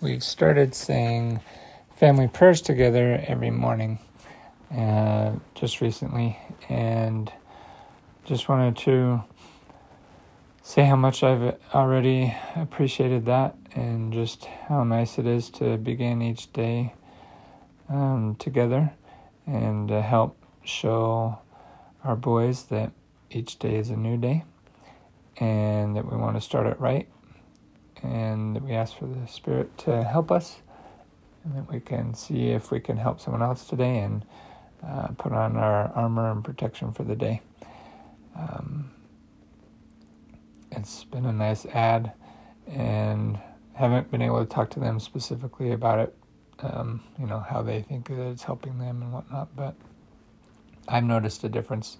we've started saying family prayers together every morning uh, just recently, and just wanted to say how much I've already appreciated that and just how nice it is to begin each day um, together and uh, help show our boys that each day is a new day and that we want to start it right and that we ask for the Spirit to help us and that we can see if we can help someone else today and uh, put on our armor and protection for the day. Um, it's been a nice ad and haven't been able to talk to them specifically about it, um, you know, how they think that it's helping them and whatnot, but I've noticed a difference.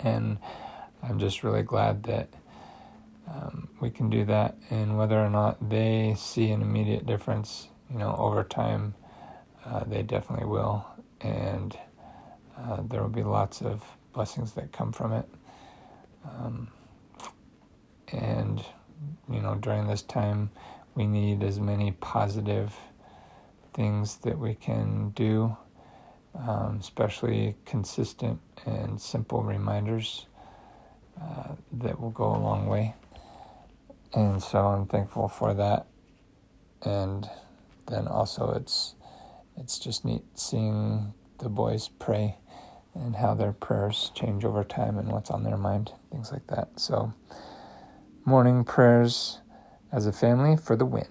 And I'm just really glad that um, we can do that. And whether or not they see an immediate difference, you know, over time, uh, they definitely will. And uh, there will be lots of blessings that come from it. Um, and, you know, during this time, we need as many positive things that we can do, um, especially consistent and simple reminders uh, that will go a long way. And so I'm thankful for that. And then also it's it's just neat seeing the boys pray and how their prayers change over time and what's on their mind, things like that. So morning prayers as a family for the win.